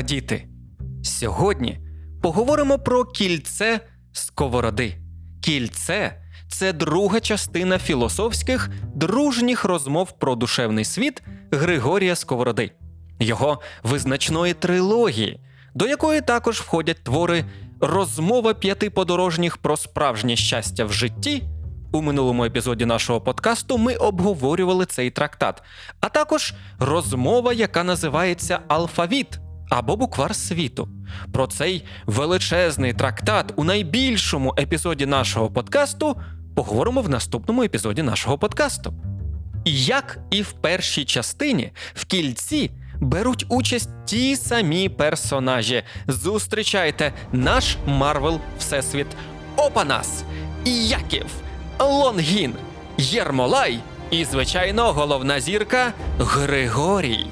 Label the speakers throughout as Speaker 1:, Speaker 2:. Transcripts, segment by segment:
Speaker 1: радіти. Сьогодні поговоримо про кільце сковороди. Кільце це друга частина філософських дружніх розмов про душевний світ Григорія Сковороди, його визначної трилогії, до якої також входять твори Розмова п'яти подорожніх про справжнє щастя в житті. У минулому епізоді нашого подкасту ми обговорювали цей трактат, а також розмова, яка називається Алфавіт або буквар світу. Про цей величезний трактат у найбільшому епізоді нашого подкасту поговоримо в наступному епізоді нашого подкасту. Як і в першій частині, в кільці беруть участь ті самі персонажі. Зустрічайте наш Марвел Всесвіт Опанас, Яків, Лонгін, Єрмолай і, звичайно, головна зірка Григорій.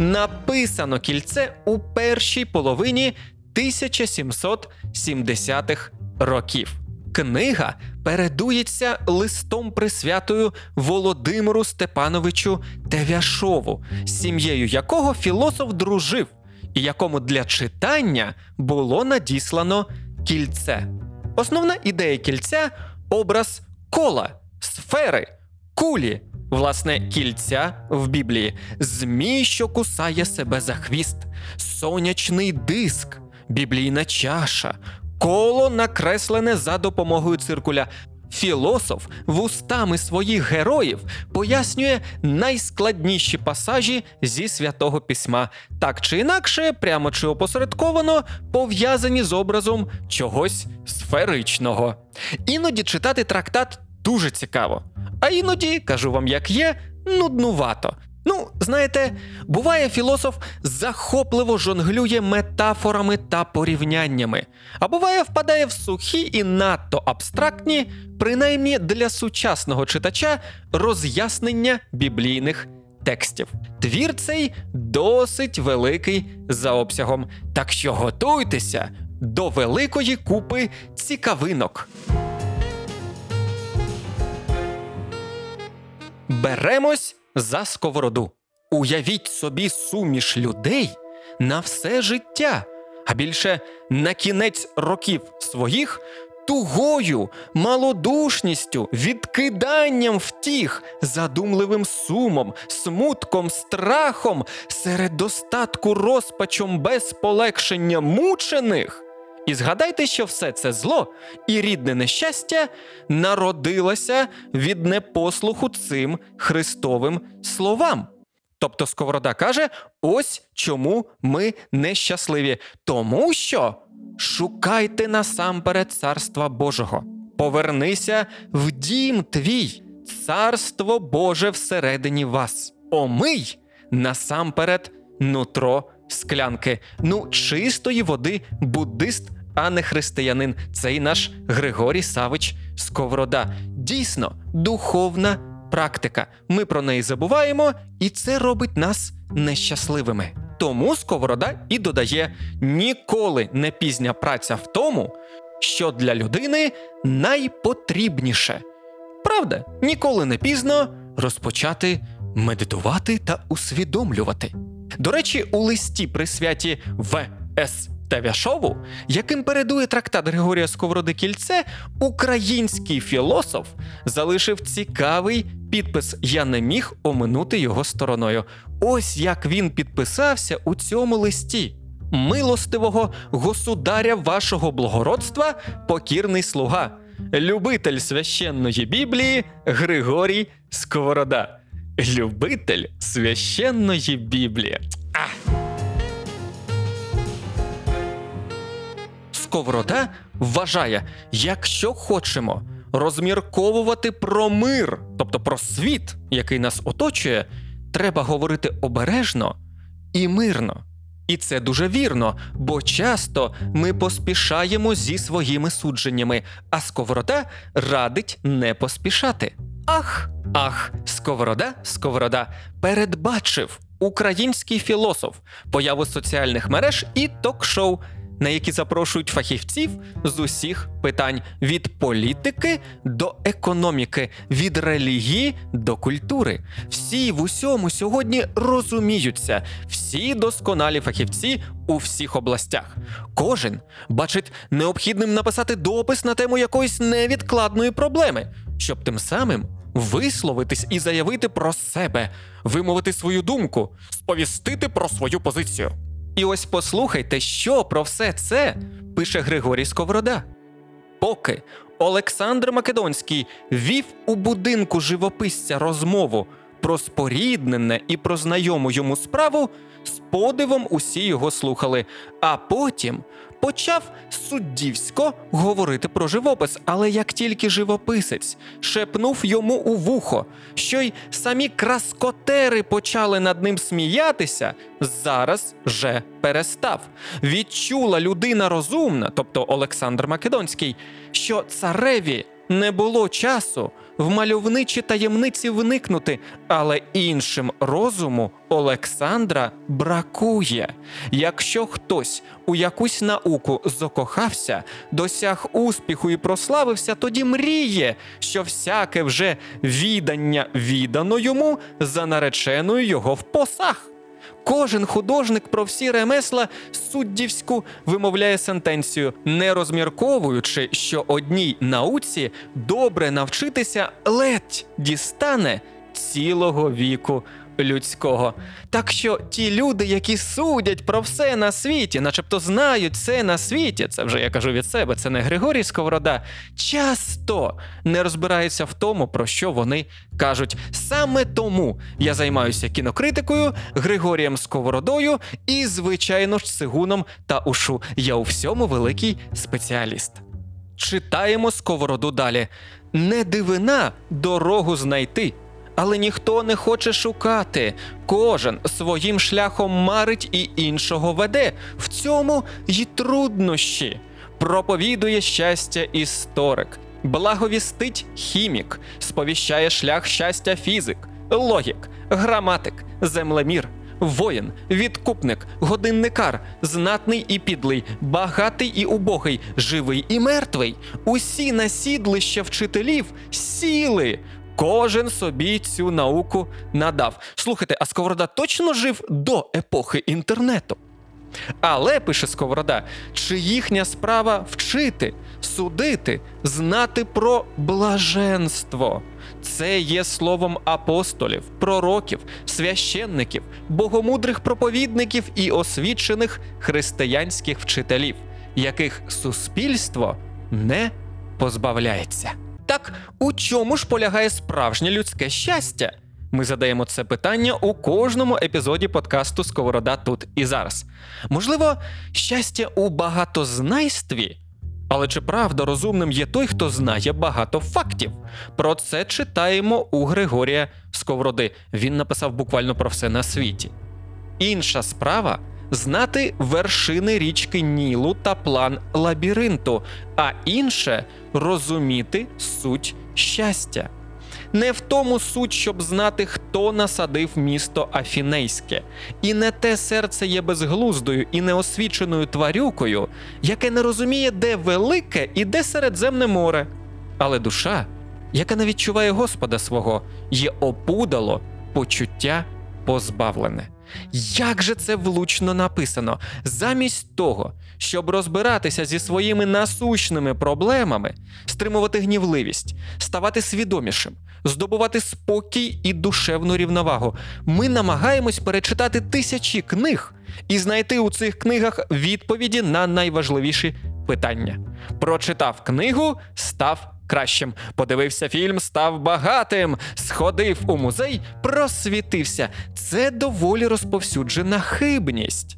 Speaker 1: Написано кільце у першій половині 1770-х років. Книга передується листом присвятою Володимиру Степановичу Тевяшову, сім'єю якого філософ дружив, і якому для читання було надіслано кільце. Основна ідея кільця образ кола, сфери, кулі, власне, кільця в Біблії, змій, що кусає себе за хвіст, сонячний диск, біблійна чаша, коло накреслене за допомогою циркуля. Філософ вустами своїх героїв пояснює найскладніші пасажі зі святого письма, так чи інакше, прямо чи опосередковано пов'язані з образом чогось сферичного. Іноді читати трактат дуже цікаво, а іноді, кажу вам, як є, нуднувато. Ну, знаєте, буває, філософ захопливо жонглює метафорами та порівняннями, а буває, впадає в сухі і надто абстрактні, принаймні для сучасного читача, роз'яснення біблійних текстів. Твір цей досить великий за обсягом, так що готуйтеся до великої купи цікавинок. Беремось за сковороду. Уявіть собі суміш людей на все життя, а більше на кінець років своїх тугою, малодушністю, відкиданням втіх, задумливим сумом, смутком, страхом, серед достатку розпачом без полегшення мучених. І згадайте, що все це зло і рідне нещастя народилося від непослуху цим Христовим словам. Тобто Сковорода каже: ось чому ми нещасливі, тому що шукайте насамперед царства Божого, повернися в дім твій, царство Боже всередині вас. Омий насамперед нутро склянки. Ну, чистої води буддист, а не християнин. Цей наш Григорій Савич Сковорода. Дійсно, духовна практика. Ми про неї забуваємо, і це робить нас нещасливими. Тому Сковорода і додає: ніколи не пізня праця в тому, що для людини найпотрібніше. Правда, ніколи не пізно розпочати медитувати та усвідомлювати. До речі, у листі присвяті В.С. Тевяшову, яким передує трактат Григорія Сковороди Кільце, український філософ залишив цікавий підпис Я не міг оминути його стороною. Ось як він підписався у цьому листі. Милостивого государя вашого благородства, покірний слуга, любитель священної Біблії Григорій Сковорода. Любитель священної Біблії. А! Сковорода вважає, якщо хочемо розмірковувати про мир, тобто про світ, який нас оточує, треба говорити обережно і мирно. І це дуже вірно, бо часто ми поспішаємо зі своїми судженнями, а сковорода радить не поспішати. Ах, ах, сковорода, сковорода передбачив український філософ появу соціальних мереж і ток-шоу на які запрошують фахівців з усіх питань від політики до економіки, від релігії до культури. Всі в усьому сьогодні розуміються, всі досконалі фахівці у всіх областях. Кожен бачить необхідним написати допис на тему якоїсь невідкладної проблеми, щоб тим самим висловитись і заявити про себе, вимовити свою думку, сповістити про свою позицію. І ось послухайте, що про все це пише Григорій Сковорода. Поки Олександр Македонський вів у будинку живописця розмову про споріднене і про знайому йому справу, з подивом усі його слухали, а потім почав суддівсько говорити про живопис, але як тільки живописець шепнув йому у вухо, що й самі краскотери почали над ним сміятися, зараз же перестав. Відчула людина розумна, тобто Олександр Македонський, що цареві не було часу в мальовничі таємниці вникнути, але іншим розуму Олександра бракує. Якщо хтось у якусь науку закохався, досяг успіху і прославився, тоді мріє, що всяке вже відання віддано йому за нареченою його в посах. Кожен художник про всі ремесла суддівську вимовляє сентенцію, не розмірковуючи, що одній науці добре навчитися ледь дістане цілого віку людського. Так що ті люди, які судять про все на світі, начебто знають все на світі, це вже я кажу від себе, це не Григорій Сковорода, часто не розбираються в тому, про що вони кажуть. Саме тому я займаюся кінокритикою, Григорієм Сковородою і, звичайно ж, Сигуном та Ушу. Я у всьому великий спеціаліст. Читаємо сковороду далі. Не дивина дорогу знайти. Але ніхто не хоче шукати. Кожен своїм шляхом марить і іншого веде. В цьому й труднощі. Проповідує щастя історик, благовістить хімік, сповіщає шлях щастя фізик, логік, граматик, землемір. Воїн, відкупник, годинникар, знатний і підлий, багатий і убогий, живий і мертвий. Усі насідлища вчителів сіли. Кожен собі цю науку надав. Слухайте, а Сковорода точно жив до епохи інтернету. Але, пише Сковорода, чи їхня справа вчити, судити, знати про блаженство. Це є словом апостолів, пророків, священників, богомудрих проповідників і освічених християнських вчителів, яких суспільство не позбавляється. Так у чому ж полягає справжнє людське щастя? Ми задаємо це питання у кожному епізоді подкасту Сковорода тут і зараз. Можливо, щастя у багатознайстві? Але чи правда розумним є той, хто знає багато фактів? Про це читаємо у Григорія Сковороди. Він написав буквально про все на світі. Інша справа знати вершини річки Нілу та план лабіринту, а інше розуміти суть щастя. Не в тому суть, щоб знати, хто насадив місто Афінейське, і не те серце є безглуздою і неосвіченою тварюкою, яке не розуміє, де велике і де Середземне море. Але душа, яка не відчуває Господа свого, є опудало почуття позбавлене. Як же це влучно написано? Замість того, щоб розбиратися зі своїми насущними проблемами, стримувати гнівливість, ставати свідомішим, здобувати спокій і душевну рівновагу, ми намагаємось перечитати тисячі книг і знайти у цих книгах відповіді на найважливіші питання. Прочитав книгу, став кращим. Подивився фільм, став багатим, сходив у музей, просвітився. Це доволі розповсюджена хибність.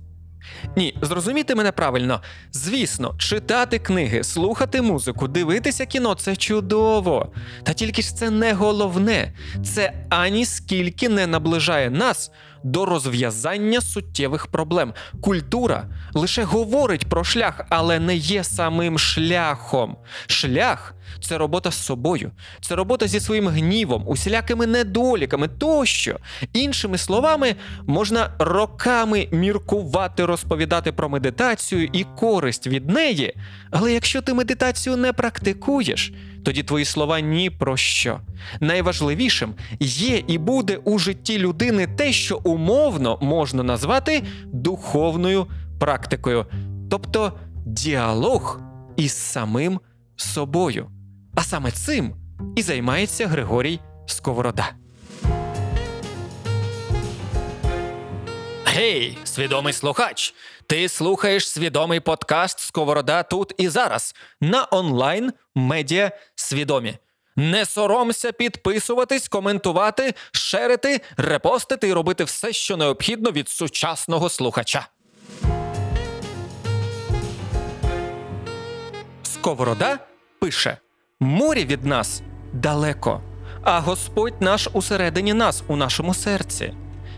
Speaker 1: Ні, зрозумійте мене правильно. Звісно, читати книги, слухати музику, дивитися кіно це чудово. Та тільки ж це не головне. Це ані скільки не наближає нас до розв'язання суттєвих проблем. Культура лише говорить про шлях, але не є самим шляхом. Шлях це робота з собою, це робота зі своїм гнівом, усілякими недоліками тощо. Іншими словами, можна роками міркувати, розповідати про медитацію і користь від неї. Але якщо ти медитацію не практикуєш, тоді твої слова ні про що. Найважливішим є і буде у житті людини те, що умовно можна назвати духовною практикою, тобто діалог із самим собою. А саме цим і займається Григорій Сковорода. Гей, свідомий слухач! Ти слухаєш свідомий подкаст Сковорода тут і зараз на онлайн медіа свідомі. Не соромся підписуватись, коментувати, шерити, репостити і робити все, що необхідно від сучасного слухача. Сковорода пише: Море від нас далеко, а Господь наш усередині нас, у нашому серці.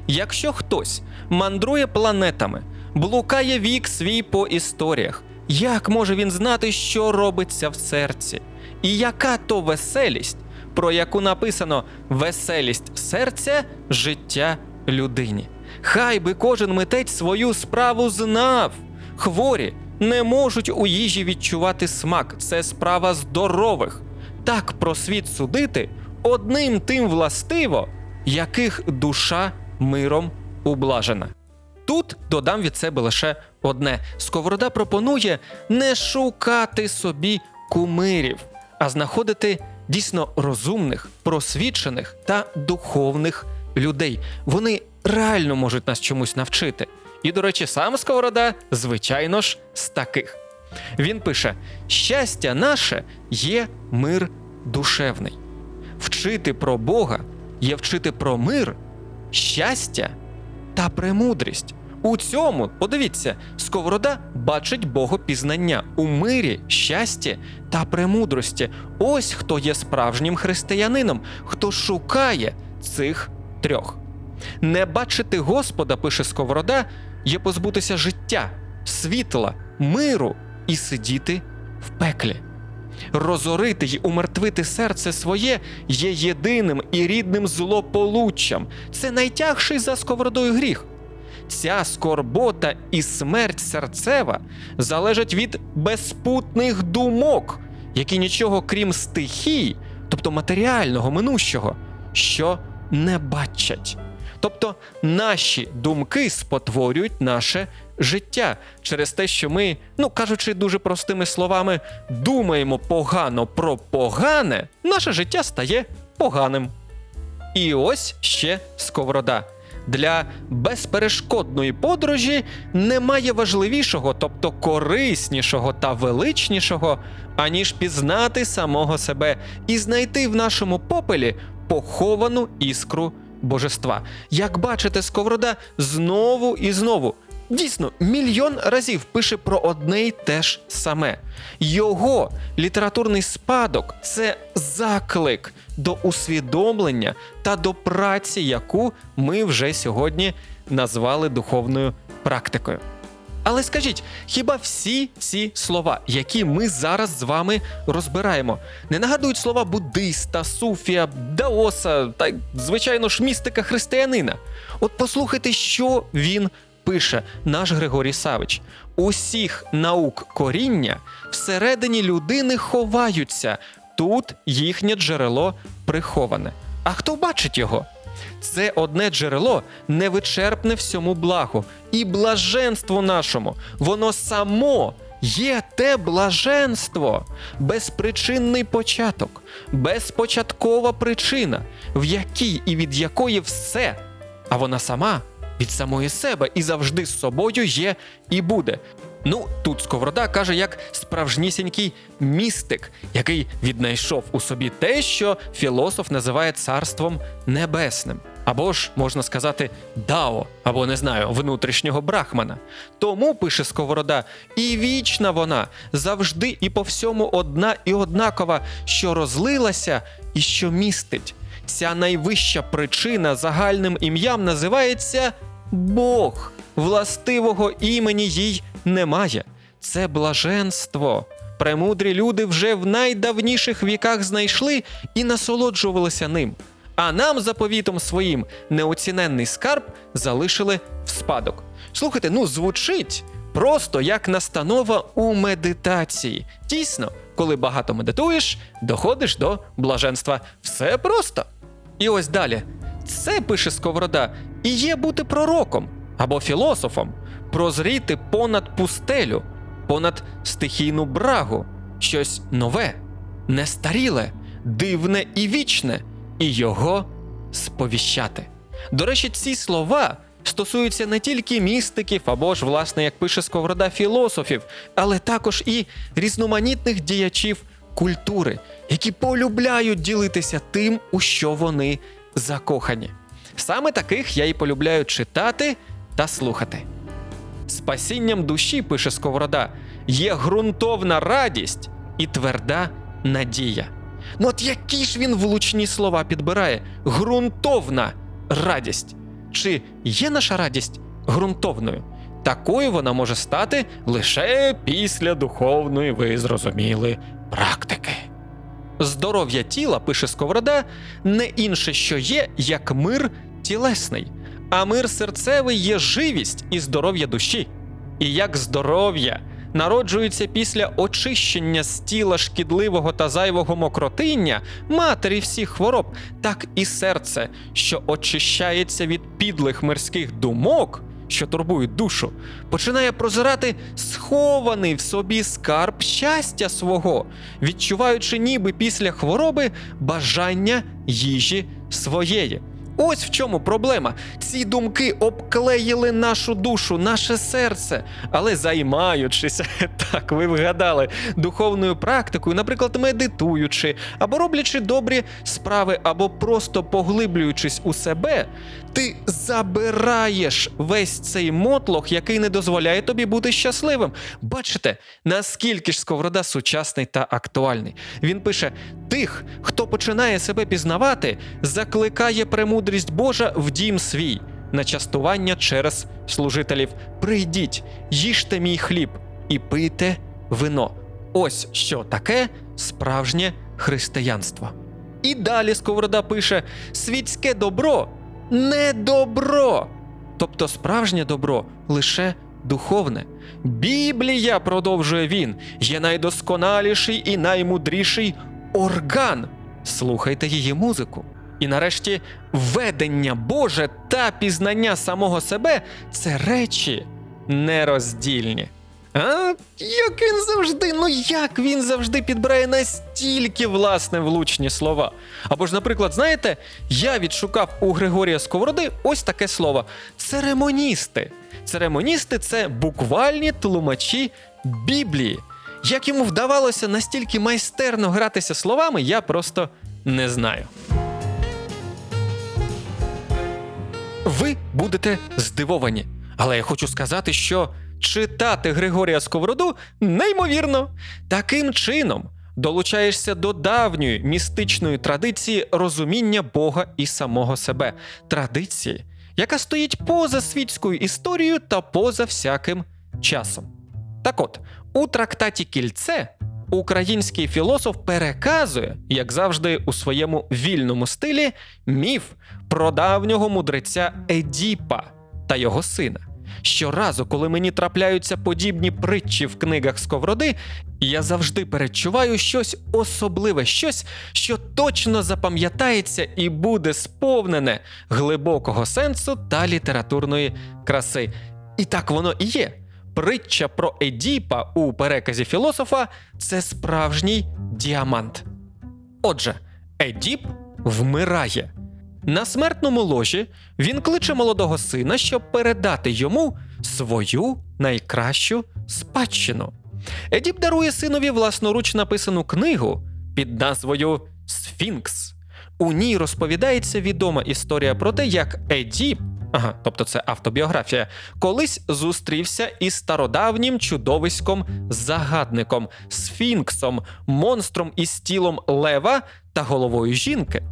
Speaker 1: Якщо хтось мандрує планетами, блукає вік свій по історіях, як може він знати, що робиться в серці? І яка то веселість, про яку написано веселість серця, життя людині? Хай би кожен митець свою справу знав. Хворі не можуть у їжі відчувати смак, це справа здорових. Так про світ судити одним тим властиво, яких душа миром ублажена. Тут додам від себе лише одне: Сковорода пропонує не шукати собі кумирів, а знаходити дійсно розумних, просвічених та духовних людей. Вони реально можуть нас чомусь навчити. І, до речі, сам Сковорода, звичайно ж, з таких. Він пише: щастя наше є мир душевний. Вчити про Бога є вчити про мир, щастя та премудрість. У цьому, подивіться, Сковорода бачить богопізнання у мирі, щасті та премудрості. Ось хто є справжнім християнином, хто шукає цих трьох. Не бачити Господа, пише Сковорода, є позбутися життя, світла, миру і сидіти в пеклі. Розорити й умертвити серце своє є єдиним і рідним злополуччям. Це найтягший за сковородою гріх. Ця скорбота і смерть серцева залежать від безпутних думок, які нічого крім стихій, тобто матеріального минущого, що не бачать. Тобто наші думки спотворюють наше життя через те, що ми, ну кажучи дуже простими словами, думаємо погано про погане, наше життя стає поганим. І ось ще сковорода. Для безперешкодної подорожі немає важливішого, тобто кориснішого та величнішого, аніж пізнати самого себе і знайти в нашому попелі поховану іскру божества. Як бачите, сковорода знову і знову. Дійсно, мільйон разів пише про одне й те ж саме. Його літературний спадок це заклик до усвідомлення та до праці, яку ми вже сьогодні назвали духовною практикою. Але скажіть, хіба всі ці слова, які ми зараз з вами розбираємо, не нагадують слова буддиста, суфія, даоса та, звичайно ж, містика християнина? От послухайте, що він пише наш Григорій Савич: усіх наук коріння всередині людини ховаються, тут їхнє джерело приховане. А хто бачить його? Це одне джерело невичерпне всьому благу і блаженству нашому. Воно само є те блаженство, безпричинний початок, безпочаткова причина, в якій і від якої все, а вона сама від самої себе і завжди з собою є і буде. Ну, тут Сковорода каже, як справжнісінький містик, який віднайшов у собі те, що філософ називає царством небесним. Або ж можна сказати дао, або не знаю, внутрішнього брахмана. Тому пише Сковорода, і вічна вона завжди і по всьому одна і однакова, що розлилася і що містить. Ця найвища причина загальним ім'ям називається Бог. Властивого імені їй немає. Це блаженство, премудрі люди вже в найдавніших віках знайшли і насолоджувалися ним. А нам заповітом своїм неоціненний скарб залишили в спадок. Слухайте, ну звучить просто як настанова у медитації. Дійсно, коли багато медитуєш, доходиш до блаженства. Все просто. І ось далі. Це пише Сковорода, і є бути пророком або філософом, прозріти понад пустелю, понад стихійну брагу, щось нове, нестаріле, дивне і вічне, і його сповіщати. До речі, ці слова стосуються не тільки містиків або ж, власне, як пише Сковорода, філософів, але також і різноманітних діячів культури, які полюбляють ділитися тим, у що вони закохані. Саме таких я і полюбляю читати та слухати. Спасінням душі, пише Сковорода, є ґрунтовна радість і тверда надія. Ну от які ж він влучні слова підбирає? Ґрунтовна радість. Чи є наша радість ґрунтовною? Такою вона може стати лише після духовної, ви зрозуміли, практики. Здоров'я тіла, пише Сковорода, не інше, що є, як мир тілесний, а мир серцевий є живість і здоров'я душі. І як здоров'я народжується після очищення з тіла шкідливого та зайвого мокротиння, матері всіх хвороб, так і серце, що очищається від підлих мирських думок, що турбують душу, починає прозирати схований в собі скарб щастя свого, відчуваючи ніби після хвороби бажання їжі своєї. Ось в чому проблема. Ці думки обклеїли нашу душу, наше серце. Але займаючись, так ви вгадали, духовною практикою, наприклад, медитуючи, або роблячи добрі справи, або просто поглиблюючись у себе, ти забираєш весь цей мотлох, який не дозволяє тобі бути щасливим. Бачите, наскільки ж сковорода сучасний та актуальний. Він пише: тих, хто починає себе пізнавати, закликає премудрість Божа в дім свій. На частування через служителів прийдіть, їжте мій хліб і пийте вино. Ось що таке справжнє християнство. І далі Сковорода пише: світське добро не добро. Тобто справжнє добро лише духовне. Біблія, продовжує він, є найдосконаліший і наймудріший орган. Слухайте її музику. І нарешті ведення Боже та пізнання самого себе це речі нероздільні. А як він завжди, ну як він завжди підбирає настільки власне влучні слова. Або ж, наприклад, знаєте, я відшукав у Григорія Сковороди ось таке слово: церемоністи. Церемоністи це буквальні тлумачі Біблії. Як йому вдавалося настільки майстерно гратися словами, я просто не знаю. Ви будете здивовані. Але я хочу сказати, що читати Григорія Сковороду неймовірно. Таким чином долучаєшся до давньої містичної традиції розуміння Бога і самого себе, традиції, яка стоїть поза світською історією та поза всяким часом. Так от, у трактаті Кільце український філософ переказує, як завжди, у своєму вільному стилі, міф про давнього мудреця Едіпа та його сина. Щоразу, коли мені трапляються подібні притчі в книгах Сковороди, я завжди передчуваю щось особливе, щось, що точно запам'ятається і буде сповнене глибокого сенсу та літературної краси. І так воно і є. Притча про Едіпа у переказі філософа це справжній діамант. Отже, Едіп вмирає. На смертному ложі він кличе молодого сина, щоб передати йому свою найкращу спадщину. Едіп дарує синові власноруч написану книгу під назвою Сфінкс. У ній розповідається відома історія про те, як Едіп, ага, тобто це автобіографія, колись зустрівся із стародавнім чудовиськом загадником, сфінксом, монстром із тілом лева та головою жінки.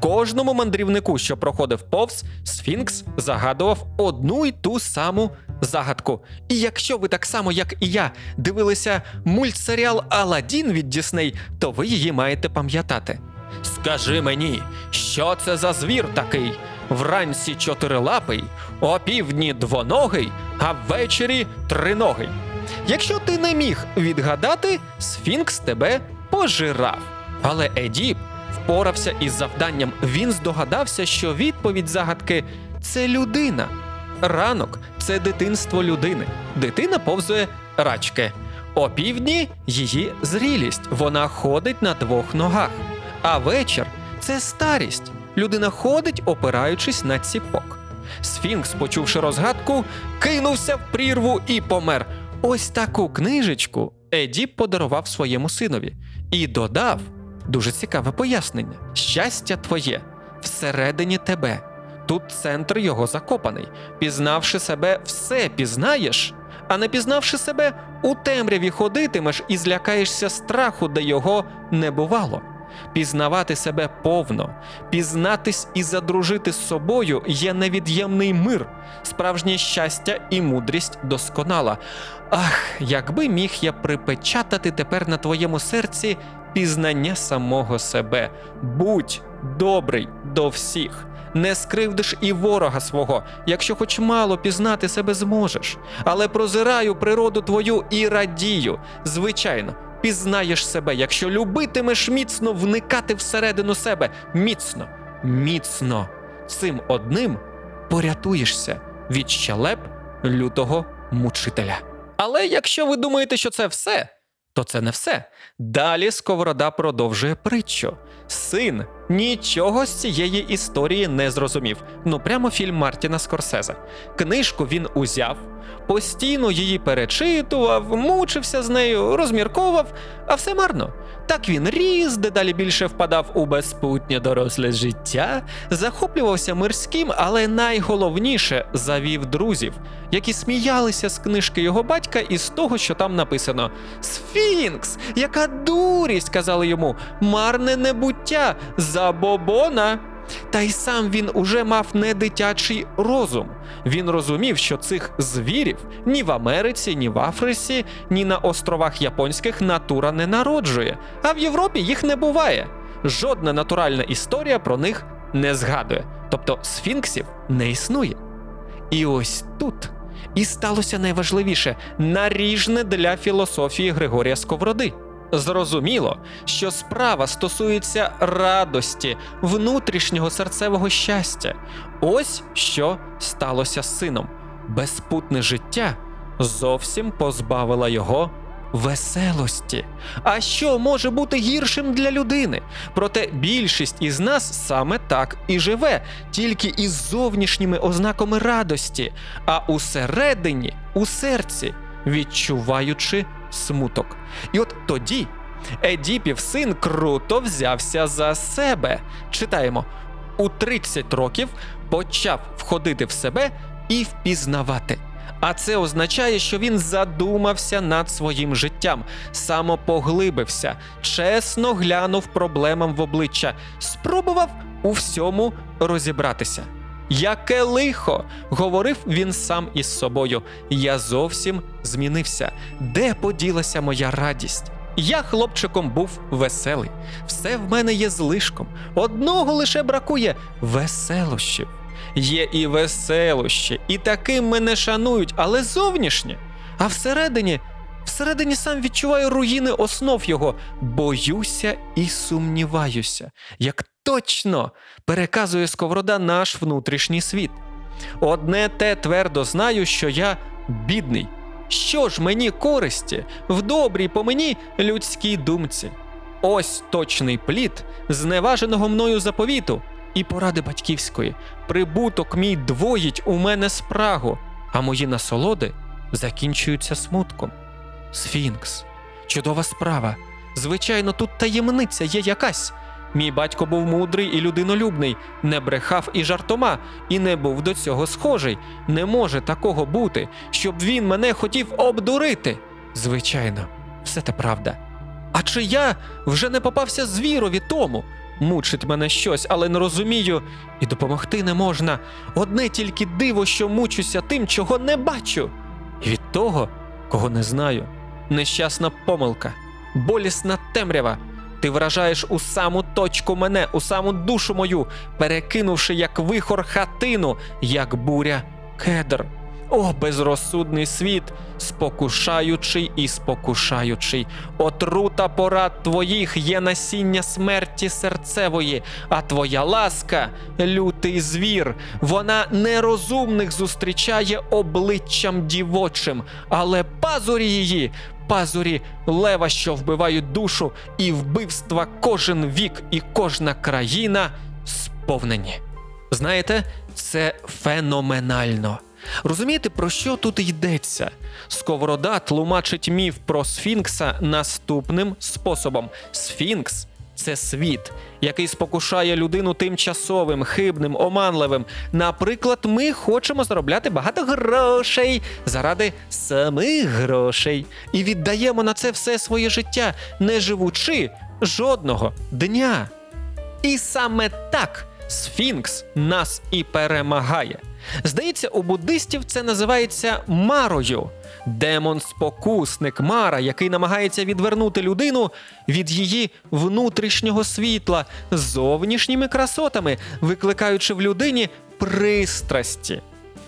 Speaker 1: Кожному мандрівнику, що проходив повз, Сфінкс загадував одну й ту саму загадку. І якщо ви так само, як і я, дивилися мультсеріал Аладдін від Дісней, то ви її маєте пам'ятати. Скажи мені, що це за звір такий? Вранці чотирилапий, опівдні двоногий, а ввечері триногий. Якщо ти не міг відгадати, Сфінкс тебе пожирав. Але Едіп впорався із завданням. Він здогадався, що відповідь загадки це людина. Ранок це дитинство людини. Дитина повзує рачки. Опівдні її зрілість. Вона ходить на двох ногах. А вечір це старість. Людина ходить, опираючись на ціпок. Сфінкс, почувши розгадку, кинувся в прірву і помер. Ось таку книжечку Едіп подарував своєму синові і додав дуже цікаве пояснення: щастя твоє всередині тебе. Тут центр його закопаний. Пізнавши себе, все пізнаєш, а не пізнавши себе, у темряві ходитимеш і злякаєшся страху, де його не бувало. Пізнавати себе повно, пізнатись і задружити з собою є невід'ємний мир, справжнє щастя і мудрість досконала. Ах, якби міг я припечатати тепер на твоєму серці пізнання самого себе. Будь добрий до всіх. Не скривдиш і ворога свого, якщо хоч мало пізнати себе зможеш. Але прозираю природу твою і радію. Звичайно, пізнаєш себе, якщо любитимеш міцно вникати всередину себе. Міцно, міцно. Цим одним порятуєшся від щелеп лютого мучителя. Але якщо ви думаєте, що це все, то це не все. Далі Сковорода продовжує притчу. Син нічого з цієї історії не зрозумів. Ну прямо фільм Мартіна Скорсезе. Книжку він узяв, постійно її перечитував, мучився з нею, розмірковав, а все марно. Так він ріс, дедалі більше впадав у безпутнє доросле життя, захоплювався мирським, але найголовніше завів друзів, які сміялися з книжки його батька і з того, що там написано: Сфінкс, яка дурість, казали йому, марне небуття, забобона. Та й сам він уже мав не дитячий розум. Він розумів, що цих звірів ні в Америці, ні в Африці, ні на островах японських натура не народжує, а в Європі їх не буває. Жодна натуральна історія про них не згадує, тобто сфінксів не існує. І ось тут і сталося найважливіше наріжне для філософії Григорія Сковороди. Зрозуміло, що справа стосується радості, внутрішнього серцевого щастя. Ось що сталося з сином. Безпутне життя зовсім позбавила його веселості. А що може бути гіршим для людини? Проте більшість із нас саме так і живе, тільки із зовнішніми ознаками радості, а усередині, у серці, відчуваючи смуток. І от тоді Едіпів син круто взявся за себе. Читаємо: у 30 років почав входити в себе і впізнавати. А це означає, що він задумався над своїм життям, самопоглибився, чесно глянув проблемам в обличчя, спробував у всьому розібратися. Яке лихо, говорив він сам із собою. Я зовсім змінився. Де поділася моя радість? Я хлопчиком був веселий. Все в мене є злишком. Одного лише бракує веселощів. Є і веселощі, і таким мене шанують, але зовнішнє. А всередині, всередині сам відчуваю руїни основ його, боюся і сумніваюся, як точно переказує Сковорода наш внутрішній світ. Одне те твердо знаю, що я бідний. Що ж мені користі в добрій по мені людській думці? Ось точний плід зневаженого мною заповіту і поради батьківської. Прибуток мій двоїть у мене спрагу, а мої насолоди закінчуються смутком. Сфінкс, чудова справа. Звичайно, тут таємниця є якась. Мій батько був мудрий і людинолюбний, не брехав і жартома, і не був до цього схожий. Не може такого бути, щоб він мене хотів обдурити. Звичайно, все це правда. А чи я вже не попався звірові тому? Мучить мене щось, але не розумію, і допомогти не можна. Одне тільки диво, що мучуся тим, чого не бачу. І від того, кого не знаю. Нещасна помилка, болісна темрява. Ти вражаєш у саму точку мене, у саму душу мою, перекинувши як вихор хатину, як буря кедр. О, безрозсудний світ, спокушаючий і спокушаючий. Отрута порад твоїх є насіння смерті серцевої, а твоя ласка лютий звір. Вона нерозумних зустрічає обличчям дівочим, але пазурі її, пазурі лева, що вбивають душу, і вбивства кожен вік і кожна країна сповнені. Знаєте, це феноменально. Розумієте, про що тут йдеться? Сковорода тлумачить міф про Сфінкса наступним способом: Сфінкс це світ, який спокушає людину тимчасовим, хибним, оманливим. Наприклад, ми хочемо заробляти багато грошей заради самих грошей і віддаємо на це все своє життя, не живучи жодного дня. І саме так Сфінкс нас і перемагає. Здається, у буддистів це називається марою. Демон-спокусник Мара, який намагається відвернути людину від її внутрішнього світла зовнішніми красотами, викликаючи в людині пристрасті.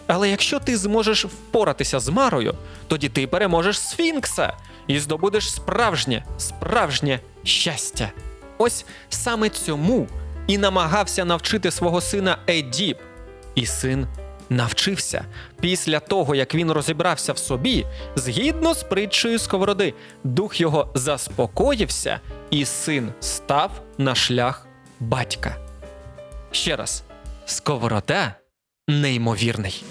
Speaker 1: Але якщо ти зможеш впоратися з Марою, тоді ти переможеш Сфінкса і здобудеш справжнє, справжнє щастя. Ось саме цьому і намагався навчити свого сина Едіп. І син навчився після того, як він розібрався в собі, згідно з притчею сковороди, дух його заспокоївся, і син став на шлях батька. Ще раз, сковорода неймовірний.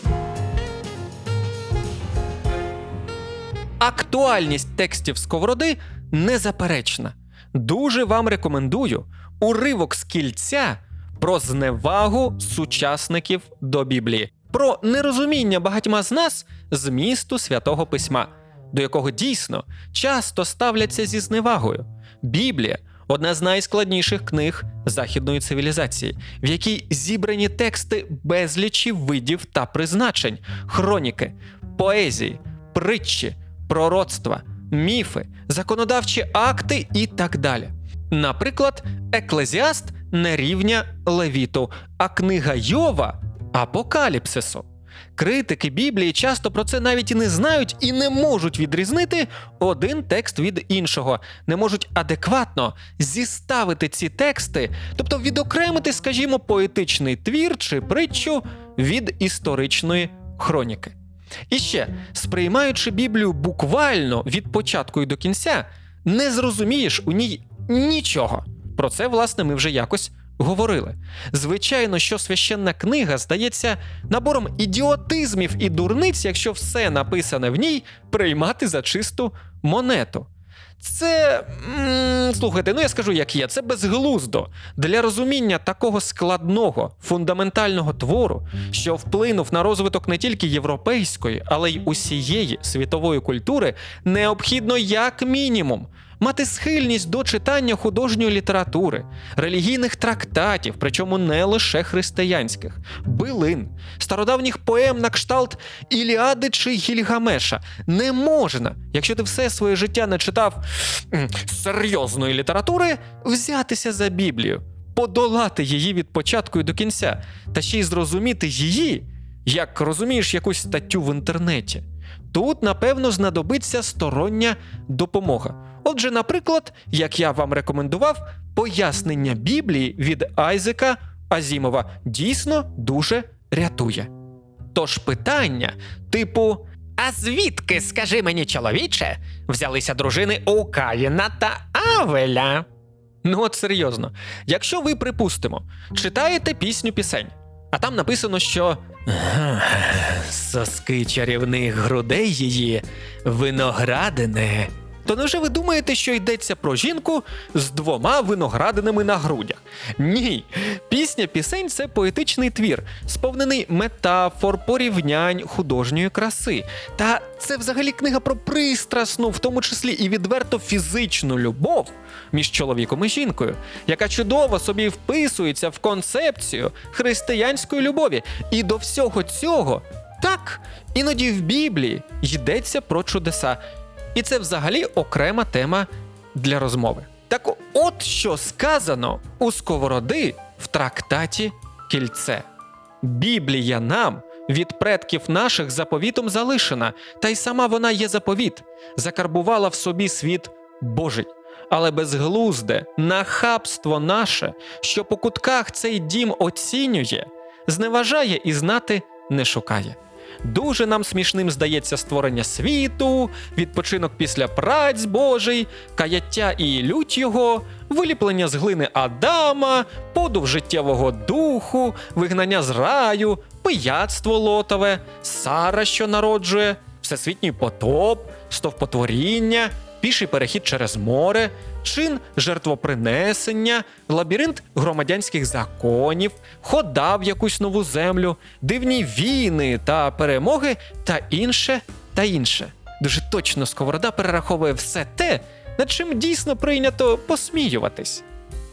Speaker 1: Актуальність текстів сковороди незаперечна. Дуже вам рекомендую уривок з кільця про зневагу сучасників до Біблії, про нерозуміння багатьма з нас змісту святого письма, до якого дійсно часто ставляться зі зневагою. Біблія одна з найскладніших книг західної цивілізації, в якій зібрані тексти безлічі видів та призначень, хроніки, поезії, притчі, пророцтва, міфи, законодавчі акти і так далі. Наприклад, Еклезіаст не рівня Левіту, а книга Йова Апокаліпсису. Критики Біблії часто про це навіть і не знають і не можуть відрізнити один текст від іншого, не можуть адекватно зіставити ці тексти, тобто відокремити, скажімо, поетичний твір чи притчу від історичної хроніки. І ще, сприймаючи Біблію буквально від початку і до кінця, не зрозумієш у ній нічого. Про це, власне, ми вже якось говорили. Звичайно, що священна книга здається набором ідіотизмів і дурниць, якщо все написане в ній приймати за чисту монету. Це слухайте, ну я скажу, як є. Це безглуздо для розуміння такого складного фундаментального твору, що вплинув на розвиток не тільки європейської, але й усієї світової культури, необхідно як мінімум мати схильність до читання художньої літератури, релігійних трактатів, причому не лише християнських, билин, стародавніх поем на кшталт Іліади чи Гільгамеша. Не можна, якщо ти все своє життя не читав серйозної літератури, взятися за Біблію, подолати її від початку і до кінця, та ще й зрозуміти її, як розумієш якусь статтю в інтернеті. Тут, напевно, знадобиться стороння допомога. Отже, наприклад, як я вам рекомендував, пояснення Біблії від Айзека Азімова дійсно дуже рятує. Тож питання, типу,
Speaker 2: А звідки, скажи мені, чоловіче, взялися дружини у Каїна та Авеля?
Speaker 1: ну от серйозно, якщо ви, припустимо, читаєте пісню пісень, а там написано, що соски чарівних грудей її виноградини то невже ви думаєте, що йдеться про жінку з двома виноградинами на грудях? Ні. Пісня пісень це поетичний твір, сповнений метафор, порівнянь, художньої краси. Та це взагалі книга про пристрасну, в тому числі і відверто фізичну любов між чоловіком і жінкою, яка чудово собі вписується в концепцію християнської любові. І до всього цього, так, іноді в Біблії йдеться про чудеса. І це взагалі окрема тема для розмови. Так от що сказано у сковороди в трактаті Кільце. Біблія нам від предків наших заповітом залишена, та й сама вона є заповіт, закарбувала в собі світ Божий. Але безглузде нахабство наше, що по кутках цей дім оцінює, зневажає і знати не шукає. Дуже нам смішним здається створення світу, відпочинок після праць Божий, каяття і лють його, виліплення з глини Адама, подув життєвого духу, вигнання з раю, пияцтво лотове, Сара, що народжує, всесвітній потоп, стовпотворіння, піший перехід через море, чин жертвопринесення, лабіринт громадянських законів, хода в якусь нову землю, дивні війни та перемоги та інше та інше. Дуже точно сковорода перераховує все те, над чим дійсно прийнято посміюватись.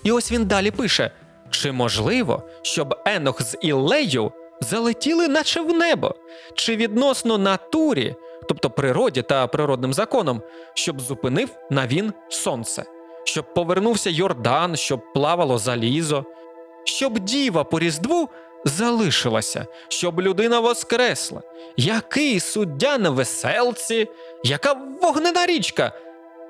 Speaker 1: І ось він далі пише: чи можливо, щоб Енох з Іллею залетіли наче в небо? Чи відносно натурі, тобто природі та природним законам, щоб зупинив на він сонце, щоб повернувся Йордан, щоб плавало залізо, щоб діва по різдву залишилася, щоб людина воскресла, який суддя на веселці, яка вогнена річка,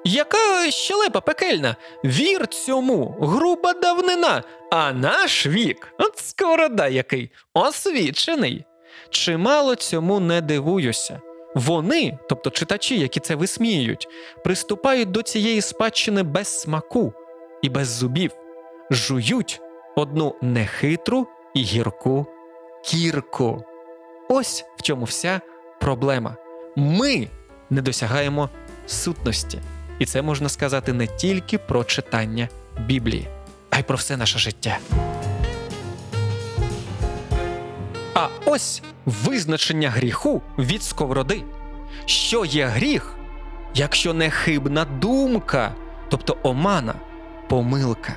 Speaker 1: яка щелепа пекельна, вір цьому, груба давнина, а наш вік, от сковорода який, освічений. Чимало цьому не дивуюся. Вони, тобто читачі, які це висміюють, приступають до цієї спадщини без смаку і без зубів, жують одну нехитру і гірку кірку. Ось в чому вся проблема. Ми не досягаємо сутності. І це можна сказати не тільки про читання Біблії, а й про все наше життя. А ось визначення гріху від сковороди. Що є гріх, якщо не хибна думка, тобто омана, помилка.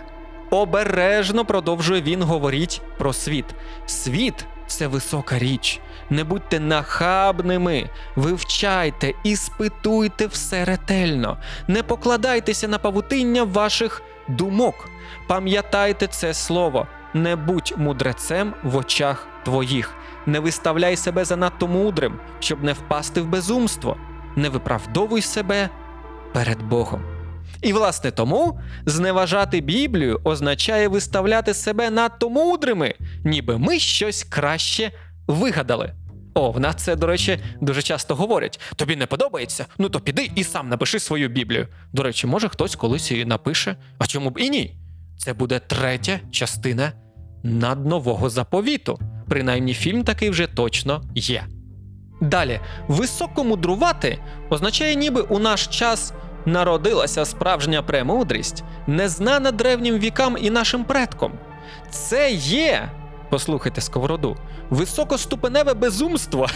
Speaker 1: Обережно продовжує він говоріть про світ. Світ це висока річ. Не будьте нахабними, вивчайте, іспитуйте все ретельно, не покладайтеся на павутиння ваших думок. Пам'ятайте це слово, не будь мудрецем в очах твоїх, не виставляй себе занадто мудрим, щоб не впасти в безумство, не виправдовуй себе перед Богом. І власне тому зневажати Біблію означає виставляти себе надто мудрими, ніби ми щось краще вигадали. О, в нас це, до речі, дуже часто говорять: тобі не подобається? Ну то піди і сам напиши свою Біблію. До речі, може хтось колись її напише, а чому б і ні? Це буде третя частина наднового заповіту. Принаймні, фільм такий вже точно є. Далі, високомудрувати означає, ніби у наш час народилася справжня премудрість, незнана древнім вікам і нашим предкам. Це є, послухайте сковороду, високоступеневе безумство.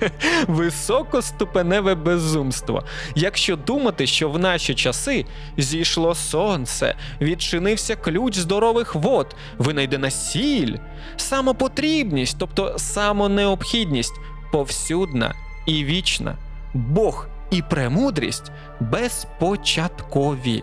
Speaker 1: Високоступеневе безумство. Якщо думати, що в наші часи зійшло сонце, відчинився ключ здорових вод, винайдена сіль, самопотрібність, тобто самонеобхідність, повсюдна і вічна, Бог і премудрість безпочаткові.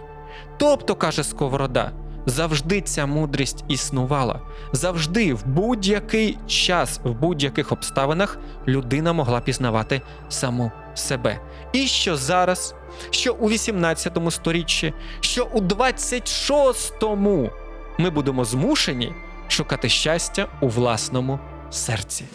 Speaker 1: Тобто, каже Сковорода, завжди ця мудрість існувала. Завжди, в будь-який час, в будь-яких обставинах людина могла пізнавати саму себе. І що зараз, що у 18 сторіччі, що у 26-му ми будемо змушені шукати щастя у власному серці.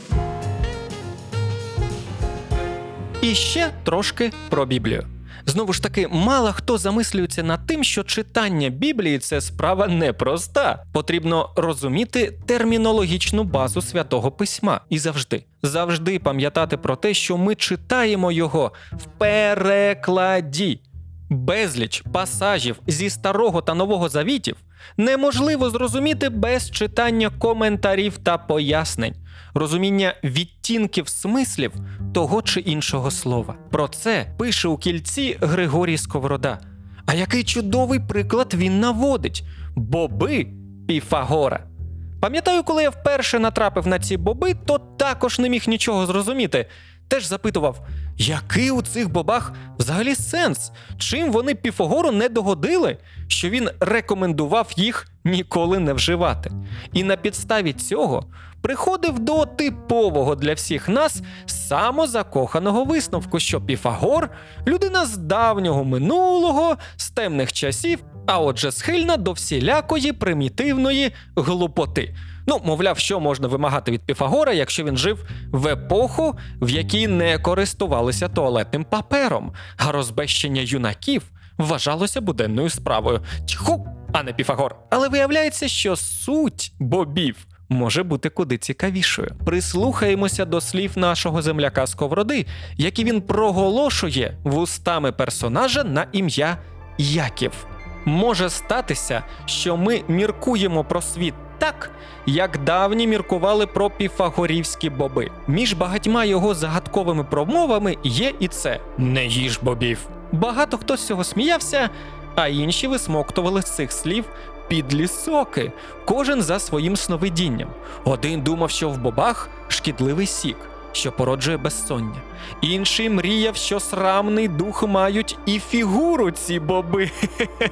Speaker 1: І ще трошки про Біблію. Знову ж таки, мало хто замислюється над тим, що читання Біблії це справа непроста. Потрібно розуміти термінологічну базу святого письма і завжди, завжди пам'ятати про те, що ми читаємо його в перекладі. Безліч пасажів зі старого та нового завітів неможливо зрозуміти без читання коментарів та пояснень, розуміння відтінків смислів того чи іншого слова. Про це пише у кільці Григорій Сковорода. А який чудовий приклад він наводить: боби Піфагора. Пам'ятаю, коли я вперше натрапив на ці боби, то також не міг нічого зрозуміти. Теж запитував, який у цих бобах взагалі сенс? Чим вони Піфагору не догодили, що він рекомендував їх ніколи не вживати. І на підставі цього приходив до типового для всіх нас самозакоханого висновку, що Піфагор людина з давнього минулого, з темних часів, а отже, схильна до всілякої примітивної глупоти. Ну, мовляв, що можна вимагати від Піфагора, якщо він жив в епоху, в якій не користувалися туалетним папером, а розбещення юнаків вважалося буденною справою. Тьху, а не Піфагор. Але виявляється, що суть бобів може бути куди цікавішою. Прислухаємося до слів нашого земляка Сковороди, які він проголошує вустами персонажа на ім'я Яків. Може статися, що ми міркуємо про світ так, як давні міркували про піфагорівські боби. Між багатьма його загадковими промовами є і це не їж бобів. Багато хто з цього сміявся, а інші висмоктували з цих слів підлі соки, кожен за своїм сновидінням. Один думав, що в бобах шкідливий сік, що породжує безсоння. Інший мріяв, що срамний дух мають і фігуру ці боби.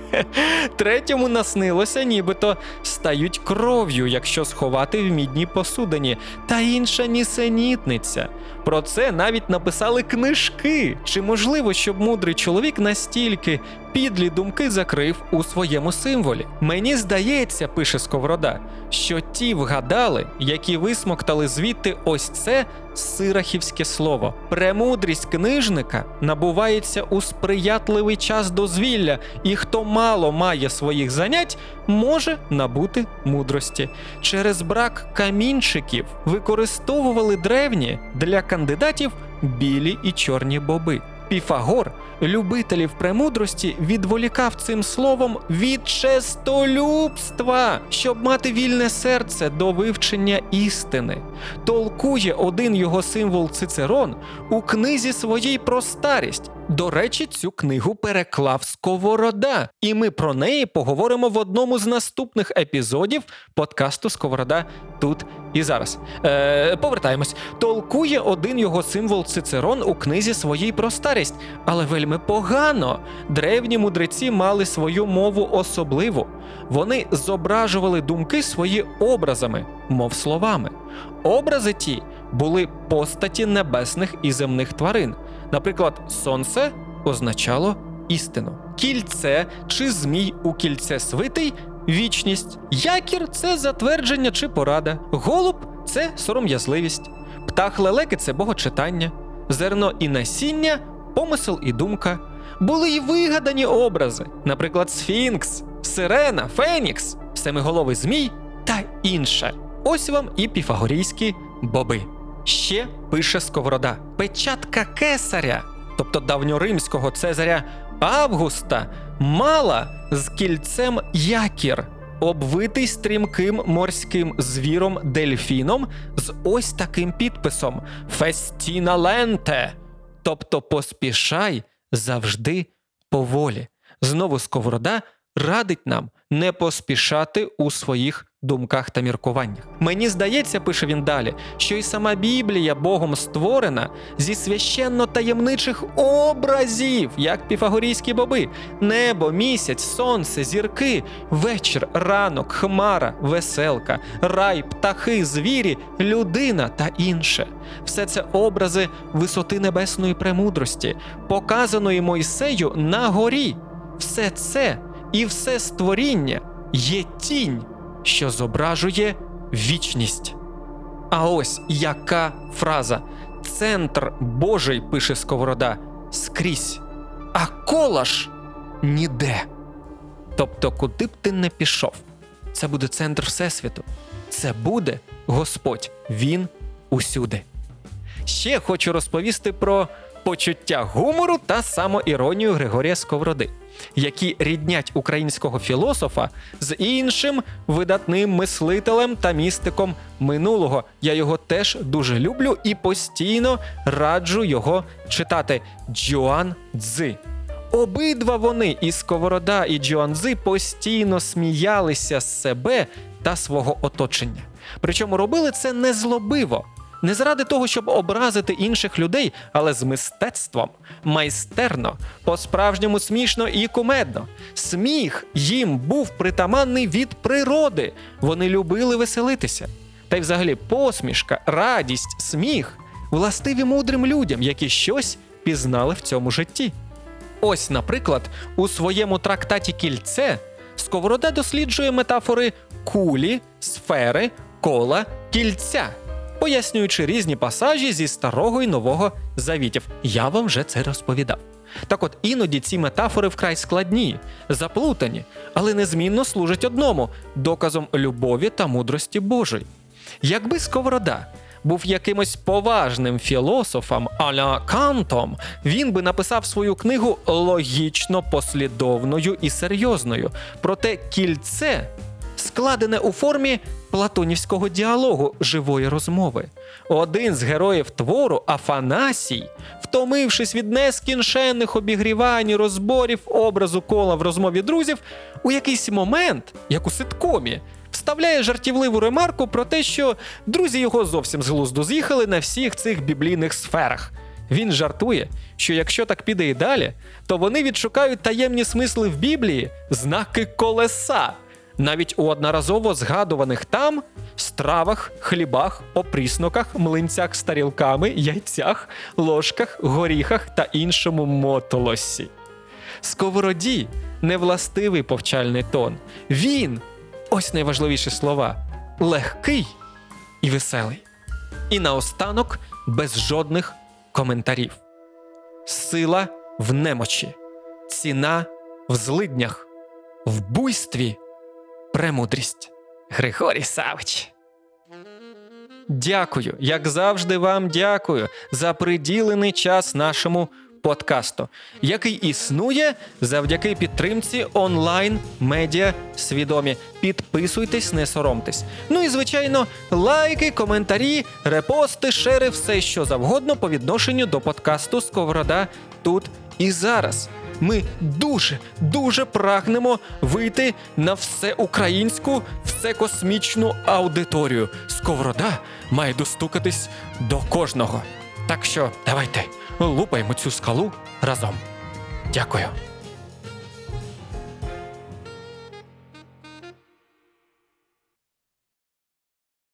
Speaker 1: Третьому наснилося, нібито стають кров'ю, якщо сховати в мідній посудині, та інша нісенітниця. Про це навіть написали книжки. Чи можливо, щоб мудрий чоловік настільки підлі думки закрив у своєму символі? Мені здається, пише Сковорода, що ті вгадали, які висмоктали звідти ось це сирахівське слово. Премудрість книжника набувається у сприятливий час дозвілля, і хто мало має своїх занять, може набути мудрості. Через брак камінчиків використовували древні для кандидатів білі і чорні боби. Піфагор любителів премудрості відволікав цим словом від честолюбства, щоб мати вільне серце до вивчення істини. Толкує один його символ Цицерон у книзі своїй про старість. До речі, цю книгу переклав Сковорода, і ми про неї поговоримо в одному з наступних епізодів подкасту Сковорода тут і зараз. Е, повертаємось. Толкує один його символ Цицерон у книзі своїй про старість, але вельми погано. Древні мудреці мали свою мову особливу. Вони зображували думки свої образами, мов словами. Образи ті були постаті небесних і земних тварин. Наприклад, сонце означало істину, кільце чи змій у кільце свитий вічність, якір це затвердження чи порада, голуб це сором'язливість, птах лелеки це богочитання, зерно і насіння, помисел і думка. Були й вигадані образи, наприклад, Сфінкс, Сирена, Фенікс, Семиголовий Змій та інше. Ось вам і піфагорійські боби. Ще пише Сковорода: печатка кесаря, тобто давньоримського цезаря Августа, мала з кільцем якір, обвитий стрімким морським звіром дельфіном з ось таким підписом: Фестіна ленте. Тобто поспішай завжди поволі. Знову Сковорода радить нам не поспішати у своїх думках та міркуваннях. Мені здається, пише він далі, що і сама Біблія Богом створена зі священно таємничих образів, як піфагорійські боби: небо, місяць, сонце, зірки, вечір, ранок, хмара, веселка, рай, птахи, звірі, людина та інше. Все це образи висоти небесної премудрості, показаної Мойсею на горі. Все це і все створіння є тінь, що зображує вічність. А ось яка фраза: Центр Божий, пише Сковорода, скрізь, а колаш ніде. Тобто, куди б ти не пішов, це буде центр Всесвіту, це буде Господь, Він усюди. Ще хочу розповісти про почуття гумору та самоіронію Григорія Сковороди, які ріднять українського філософа з іншим видатним мислителем та містиком минулого. Я його теж дуже люблю і постійно раджу його читати. Джоан Цзи. Обидва вони, і Сковорода, і Джоанзи, постійно сміялися з себе та свого оточення. Причому робили це не злобиво, не заради того, щоб образити інших людей, але з мистецтвом, майстерно, по-справжньому смішно і кумедно. Сміх їм був притаманний від природи. Вони любили веселитися. Та й взагалі посмішка, радість, сміх властиві мудрим людям, які щось пізнали в цьому житті. Ось, наприклад, у своєму трактаті Кільце Сковорода досліджує метафори кулі, сфери, кола, кільця, пояснюючи різні пасажі зі старого і нового завітів. Я вам вже це розповідав. Так от іноді ці метафори вкрай складні, заплутані, але незмінно служать одному доказом любові та мудрості Божої. Якби Сковорода був якимось поважним філософом аля Кантом, він би написав свою книгу логічно послідовною і серйозною. Проте кільце складене у формі платонівського діалогу живої розмови. Один з героїв твору, Афанасій, втомившись від нескінченних обігрівань і розборів образу кола в розмові друзів, у якийсь момент, як у ситкомі, вставляє жартівливу ремарку про те, що друзі його зовсім з глузду з'їхали на всіх цих біблійних сферах. Він жартує, що якщо так піде і далі, то вони відшукають таємні смисли в Біблії, знаки колеса, навіть у одноразово згадуваних там стравах, хлібах, опрісноках, млинцях з тарілками, яйцях, ложках, горіхах та іншому мотолосі. Сковороді невластивий повчальний тон. Він, ось найважливіші слова, легкий і веселий. І наостанок без жодних коментарів. Сила в немочі, ціна в злиднях, в буйстві премудрість. Григорій Савич. Дякую, як завжди, вам дякую за приділений час нашому подкасту, який існує завдяки підтримці онлайн медіа свідомі. Підписуйтесь, не соромтесь. Ну і звичайно, лайки, коментарі, репости, шери, все що завгодно по відношенню до подкасту Сковорода тут і зараз. Ми дуже дуже прагнемо вийти на всеукраїнську, всекосмічну аудиторію. Сковорода має достукатись до кожного. Так що давайте лупаємо цю скалу разом. Дякую.